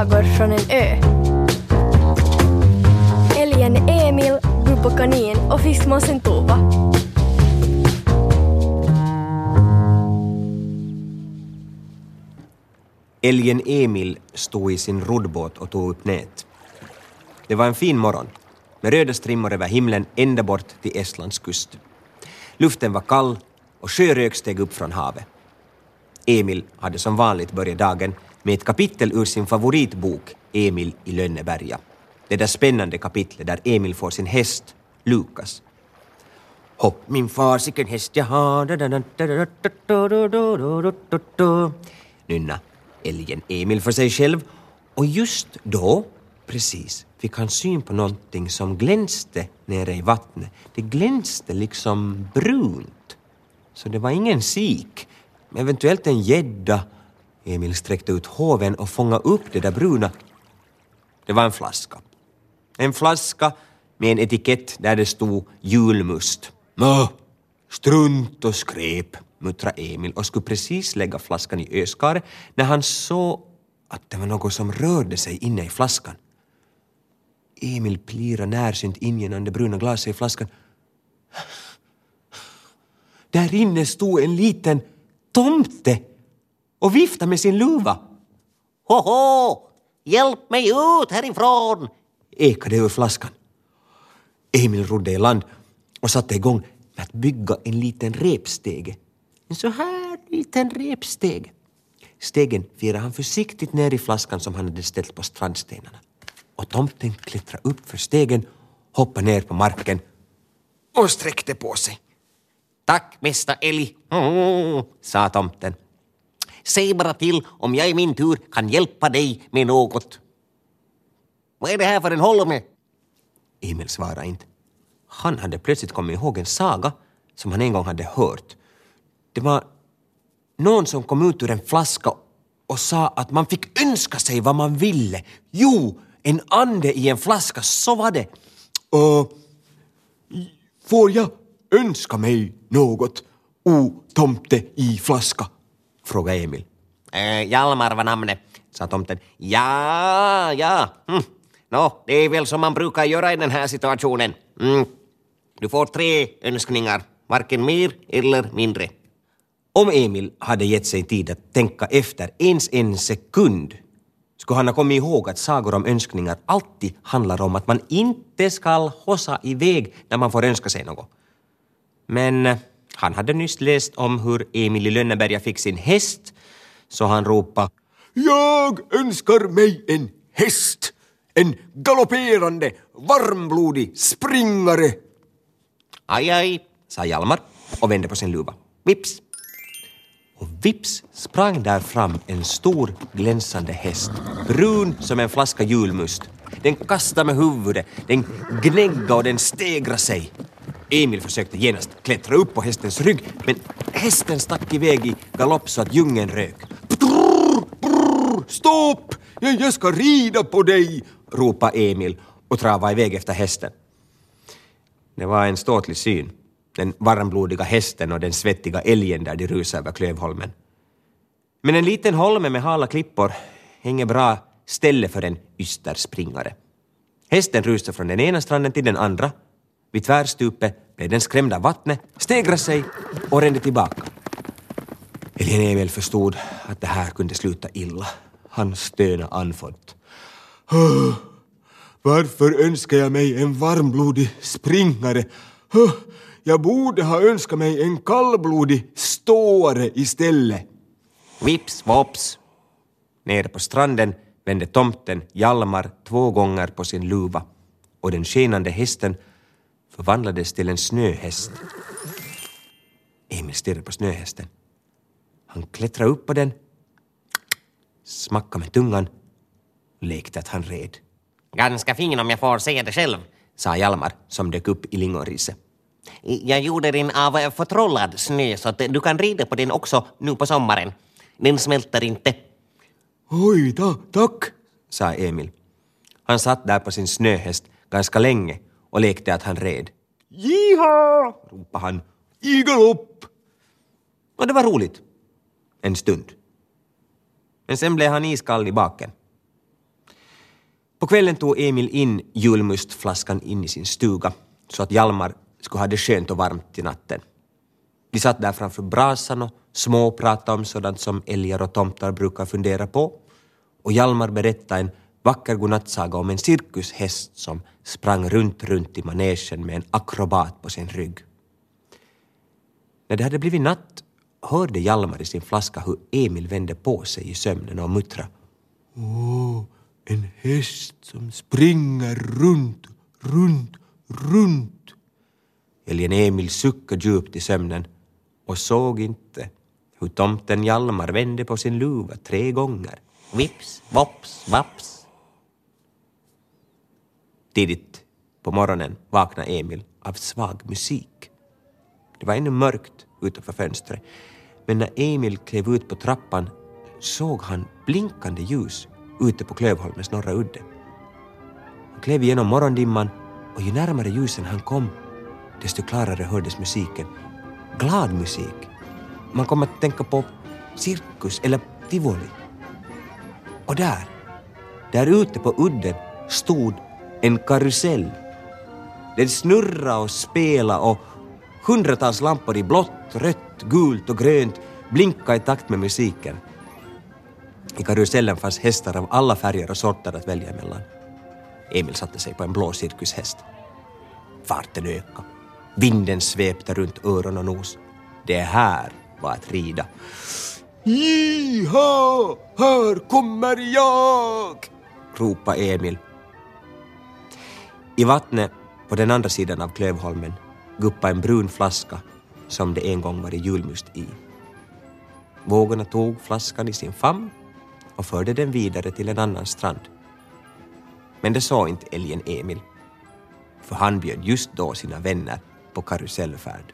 sagor från en ö. Älgen Emil, Bubbo Kanin och fiskmåsen Tova. Älgen Emil stod i sin roddbåt och tog upp nät. Det var en fin morgon med röda strimmor över himlen ända bort till Estlands kust. Luften var kall och sjörök steg upp från havet. Emil hade som vanligt börjat dagen med ett kapitel ur sin favoritbok Emil i Lönneberga. Det där spännande kapitlet där Emil får sin häst, Lukas. Hopp min far, sicken häst jag har nynna älgen Emil för sig själv och just då, precis, fick han syn på någonting som glänste nere i vattnet. Det glänste liksom brunt. Så det var ingen sik, eventuellt en gädda. Emil sträckte ut hoven och fångade upp det där bruna. Det var en flaska. En flaska med en etikett där det stod julmust. Nå, strunt och skräp, muttrade Emil och skulle precis lägga flaskan i öskaret när han såg att det var något som rörde sig inne i flaskan. Emil plirade närsynt in genom det bruna glaset i flaskan. Där inne stod en liten tomte och viftade med sin luva. Hoho! Hjälp mig ut härifrån! ekade ur flaskan. Emil rodde i land och satte igång med att bygga en liten repstege. En så här liten repstege. Stegen firade han försiktigt ner i flaskan som han hade ställt på strandstenarna. Och tomten klättrade upp för stegen, hoppade ner på marken och sträckte på sig. Tack, mästa älg, mm, sa tomten. Säg bara till om jag i min tur kan hjälpa dig med något. Vad är det här för en holme? Emil svarade inte. Han hade plötsligt kommit ihåg en saga som han en gång hade hört. Det var någon som kom ut ur en flaska och sa att man fick önska sig vad man ville. Jo, en ande i en flaska, så var det. Uh, får jag önska mig något, o tomte i flaska? Frågade Emil. Äh, Hjalmar var namnet, sa tomten. Ja, ja. Hm. Nå, det är väl som man brukar göra i den här situationen. Mm. Du får tre önskningar, varken mer eller mindre. Om Emil hade gett sig tid att tänka efter ens en sekund skulle han ha kommit ihåg att sagor om önskningar alltid handlar om att man inte ska hossa iväg när man får önska sig något. Men eh, han hade nyss läst om hur Emil i Lönneberga fick sin häst, så han ropade Jag önskar mig en häst! En galopperande, varmblodig springare! Aj, aj, sa Hjalmar och vände på sin luva. Vips! Och vips sprang där fram en stor glänsande häst, brun som en flaska julmust. Den kastade med huvudet, den gnäggade och den stegrade sig. Emil försökte genast klättra upp på hästens rygg, men hästen stack iväg i galopp så att djungeln rök. Brrr, brrr, stopp! Jag, jag ska rida på dig! ropade Emil och travade iväg efter hästen. Det var en ståtlig syn den varmblodiga hästen och den svettiga älgen där de rusade över Klövholmen. Men en liten holme med hala klippor är inget bra ställe för en ysterspringare. Hästen rusade från den ena stranden till den andra. Vid tvärstupet blev den skrämd av vattnet, stegrade sig och rände tillbaka. Älgen Emil förstod att det här kunde sluta illa. Han stönade andfådd. Varför önskar jag mig en varmblodig springare? Jag borde ha önskat mig en kallblodig ståare istället. Vips vops. Nere på stranden vände tomten Hjalmar två gånger på sin luva och den skenande hästen förvandlades till en snöhäst. Emil stirrade på snöhästen. Han klättrade upp på den, smackade med tungan och lekte att han red. Ganska fin om jag får säga det själv, sa Hjalmar som dök upp i lingonriset. Jag gjorde den av förtrollad snö så att du kan rida på den också nu på sommaren. Den smälter inte. Oj, ta, tack, sa Emil. Han satt där på sin snöhäst ganska länge och lekte att han red. Jiha! ropade han. I galopp! Och det var roligt. En stund. Men sen blev han iskall i baken. På kvällen tog Emil in julmustflaskan in i sin stuga så att Hjalmar skulle ha det skönt och varmt i natten. De satt där framför brasan och småpratade om sådant som älgar och tomtar brukar fundera på och Hjalmar berättade en vacker godnattsaga om en cirkushäst som sprang runt, runt i manegen med en akrobat på sin rygg. När det hade blivit natt hörde Hjalmar i sin flaska hur Emil vände på sig i sömnen och muttrade. Åh, en häst som springer runt, runt, runt. Älgen Emil suckade djupt i sömnen och såg inte hur tomten Hjalmar vände på sin luva tre gånger. Vips, vops, vaps. Tidigt på morgonen vaknade Emil av svag musik. Det var ännu mörkt utanför fönstret men när Emil klev ut på trappan såg han blinkande ljus ute på Klövholmens norra udde. Han klev igenom morgondimman och ju närmare ljusen han kom desto klarare hördes musiken. Glad musik. Man kom att tänka på cirkus eller tivoli. Och där, där ute på udden stod en karusell. Den snurra och spela och hundratals lampor i blått, rött, gult och grönt blinkade i takt med musiken. I karusellen fanns hästar av alla färger och sorter att välja mellan. Emil satte sig på en blå cirkushäst. Farten ökade. Vinden svepte runt öron och nos. Det här var att rida. Jiha! Här kommer jag! ropade Emil. I vattnet på den andra sidan av Klövholmen guppade en brun flaska som det en gång varit julmust i. Vågorna tog flaskan i sin famn och förde den vidare till en annan strand. Men det sa inte älgen Emil, för han bjöd just då sina vänner på karusellfärd.